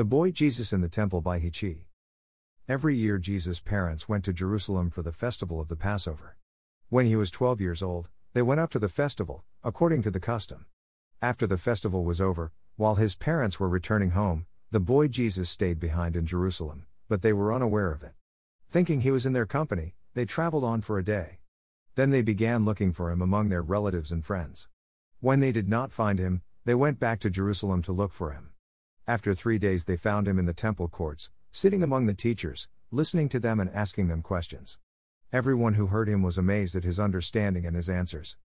The Boy Jesus in the Temple by He Qi. Every year, Jesus' parents went to Jerusalem for the festival of the Passover. When he was 12 years old, they went up to the festival, according to the custom. After the festival was over, while his parents were returning home, the boy Jesus stayed behind in Jerusalem, but they were unaware of it. Thinking he was in their company, they traveled on for a day. Then they began looking for him among their relatives and friends. When they did not find him, they went back to Jerusalem to look for him. After three days, they found him in the temple courts, sitting among the teachers, listening to them and asking them questions. Everyone who heard him was amazed at his understanding and his answers.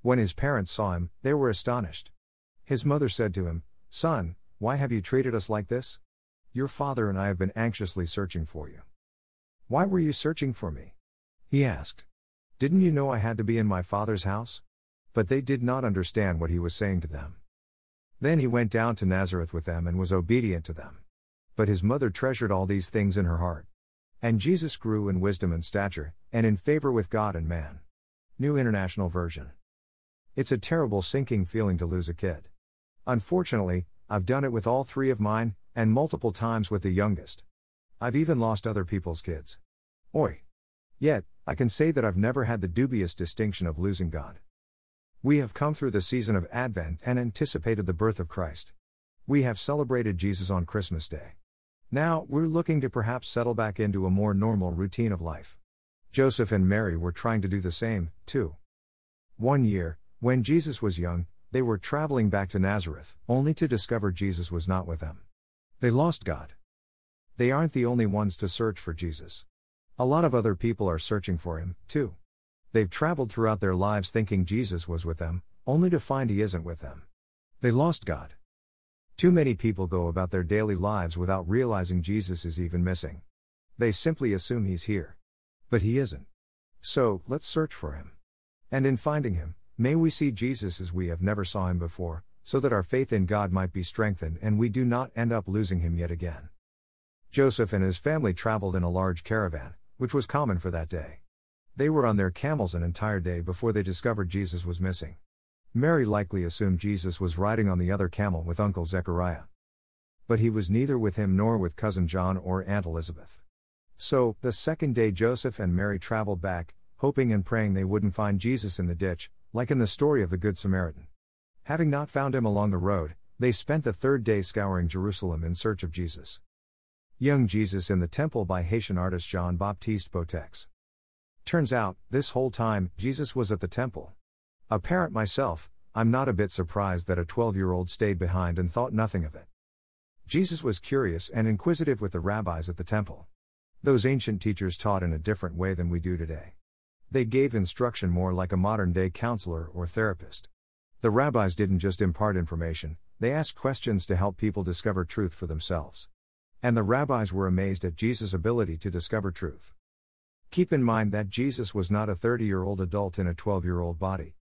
When his parents saw him, they were astonished. His mother said to him, Son, why have you treated us like this? Your father and I have been anxiously searching for you. Why were you searching for me? He asked. Didn't you know I had to be in my father's house? But they did not understand what he was saying to them. Then he went down to Nazareth with them and was obedient to them. But his mother treasured all these things in her heart. And Jesus grew in wisdom and stature, and in favor with God and man. New International Version. It's a terrible sinking feeling to lose a kid. Unfortunately, I've done it with all three of mine, and multiple times with the youngest. I've even lost other people's kids. Oi! Yet, I can say that I've never had the dubious distinction of losing God. We have come through the season of Advent and anticipated the birth of Christ. We have celebrated Jesus on Christmas Day. Now, we're looking to perhaps settle back into a more normal routine of life. Joseph and Mary were trying to do the same, too. One year, when Jesus was young, they were traveling back to Nazareth, only to discover Jesus was not with them. They lost God. They aren't the only ones to search for Jesus. A lot of other people are searching for him, too. They've traveled throughout their lives thinking Jesus was with them, only to find he isn't with them. They lost God. Too many people go about their daily lives without realizing Jesus is even missing. They simply assume he's here. But he isn't. So, let's search for him. And in finding him, may we see Jesus as we have never saw him before, so that our faith in God might be strengthened and we do not end up losing him yet again. Joseph and his family traveled in a large caravan, which was common for that day. They were on their camels an entire day before they discovered Jesus was missing. Mary likely assumed Jesus was riding on the other camel with Uncle Zechariah. But he was neither with him nor with cousin John or Aunt Elizabeth. So, the second day Joseph and Mary traveled back, hoping and praying they wouldn't find Jesus in the ditch, like in the story of the Good Samaritan. Having not found him along the road, they spent the third day scouring Jerusalem in search of Jesus. Young Jesus in the Temple by Haitian artist Jean Baptiste Bottex. Turns out, this whole time, Jesus was at the temple. A parent myself, I'm not a bit surprised that a 12 year old stayed behind and thought nothing of it. Jesus was curious and inquisitive with the rabbis at the temple. Those ancient teachers taught in a different way than we do today. They gave instruction more like a modern day counselor or therapist. The rabbis didn't just impart information, they asked questions to help people discover truth for themselves. And the rabbis were amazed at Jesus' ability to discover truth. Keep in mind that Jesus was not a 30 year old adult in a 12 year old body.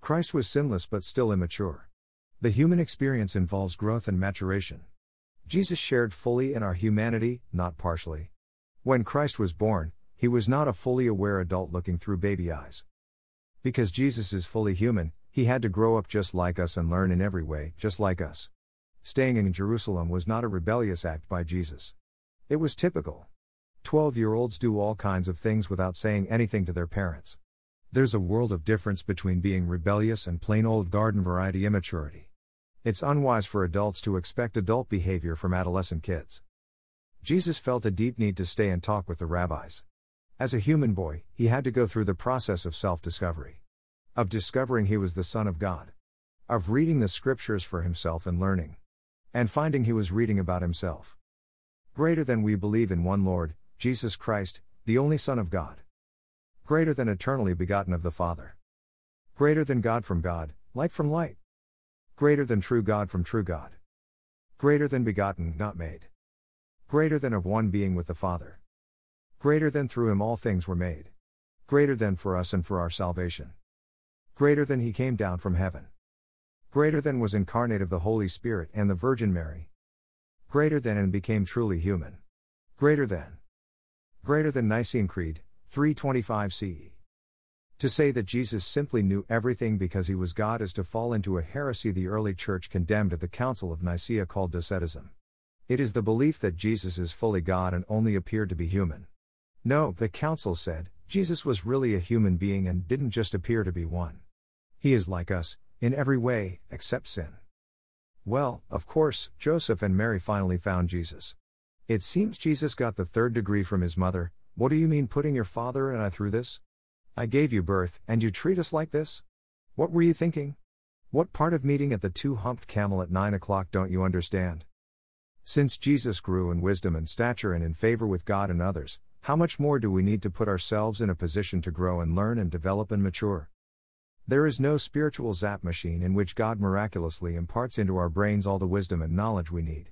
Christ was sinless but still immature. The human experience involves growth and maturation. Jesus shared fully in our humanity, not partially. When Christ was born, he was not a fully aware adult looking through baby eyes. Because Jesus is fully human, he had to grow up just like us and learn in every way, just like us. Staying in Jerusalem was not a rebellious act by Jesus. It was typical. Twelve year olds do all kinds of things without saying anything to their parents. There's a world of difference between being rebellious and plain old garden variety immaturity. It's unwise for adults to expect adult behavior from adolescent kids. Jesus felt a deep need to stay and talk with the rabbis. As a human boy, he had to go through the process of self discovery. Of discovering he was the Son of God. Of reading the scriptures for himself and learning. And finding he was reading about himself. Greater than we believe in one Lord, Jesus Christ, the only Son of God. Greater than eternally begotten of the Father. Greater than God from God, light from light. Greater than true God from true God. Greater than begotten, not made. Greater than of one being with the Father. Greater than through him all things were made. Greater than for us and for our salvation. Greater than he came down from heaven. Greater than was incarnate of the Holy Spirit and the Virgin Mary. Greater than and became truly human. Greater than. Greater than Nicene Creed, 325 CE. To say that Jesus simply knew everything because he was God is to fall into a heresy the early church condemned at the Council of Nicaea called Docetism. It is the belief that Jesus is fully God and only appeared to be human. No, the council said, Jesus was really a human being and didn't just appear to be one. He is like us, in every way, except sin. Well, of course, Joseph and Mary finally found Jesus. It seems Jesus got the third degree from his mother. What do you mean putting your father and I through this? I gave you birth, and you treat us like this? What were you thinking? What part of meeting at the two humped camel at nine o'clock don't you understand? Since Jesus grew in wisdom and stature and in favor with God and others, how much more do we need to put ourselves in a position to grow and learn and develop and mature? There is no spiritual zap machine in which God miraculously imparts into our brains all the wisdom and knowledge we need.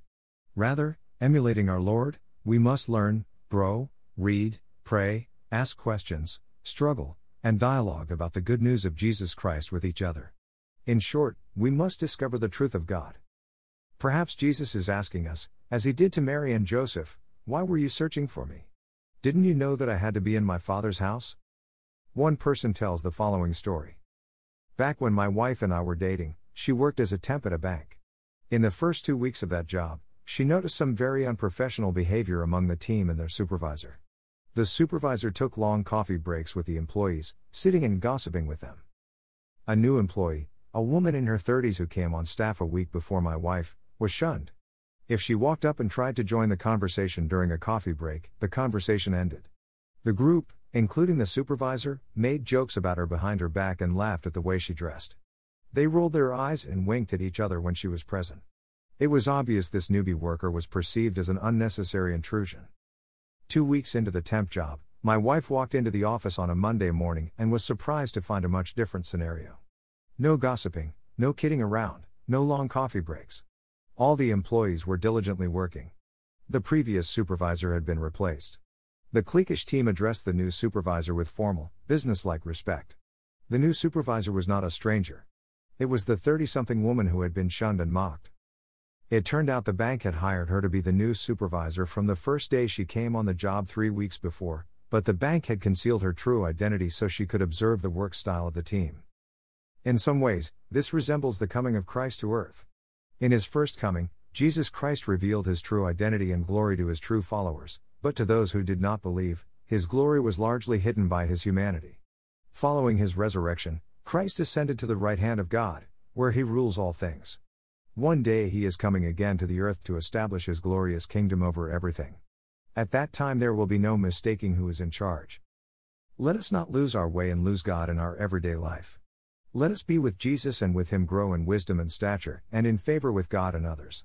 Rather, emulating our Lord, we must learn, grow, read, pray, ask questions, struggle, and dialogue about the good news of Jesus Christ with each other. In short, we must discover the truth of God. Perhaps Jesus is asking us, as he did to Mary and Joseph, Why were you searching for me? Didn't you know that I had to be in my Father's house? One person tells the following story. Back when my wife and I were dating, she worked as a temp at a bank. In the first two weeks of that job, she noticed some very unprofessional behavior among the team and their supervisor. The supervisor took long coffee breaks with the employees, sitting and gossiping with them. A new employee, a woman in her 30s who came on staff a week before my wife, was shunned. If she walked up and tried to join the conversation during a coffee break, the conversation ended. The group, including the supervisor, made jokes about her behind her back and laughed at the way she dressed. They rolled their eyes and winked at each other when she was present. It was obvious this newbie worker was perceived as an unnecessary intrusion. Two weeks into the temp job, my wife walked into the office on a Monday morning and was surprised to find a much different scenario. No gossiping, no kidding around, no long coffee breaks. All the employees were diligently working. The previous supervisor had been replaced. The cliquish team addressed the new supervisor with formal, businesslike respect. The new supervisor was not a stranger. It was the 30 something woman who had been shunned and mocked. It turned out the bank had hired her to be the new supervisor from the first day she came on the job three weeks before, but the bank had concealed her true identity so she could observe the work style of the team. In some ways, this resembles the coming of Christ to earth. In his first coming, Jesus Christ revealed his true identity and glory to his true followers, but to those who did not believe, his glory was largely hidden by his humanity. Following his resurrection, Christ ascended to the right hand of God, where he rules all things. One day he is coming again to the earth to establish his glorious kingdom over everything. At that time there will be no mistaking who is in charge. Let us not lose our way and lose God in our everyday life. Let us be with Jesus and with him grow in wisdom and stature, and in favor with God and others.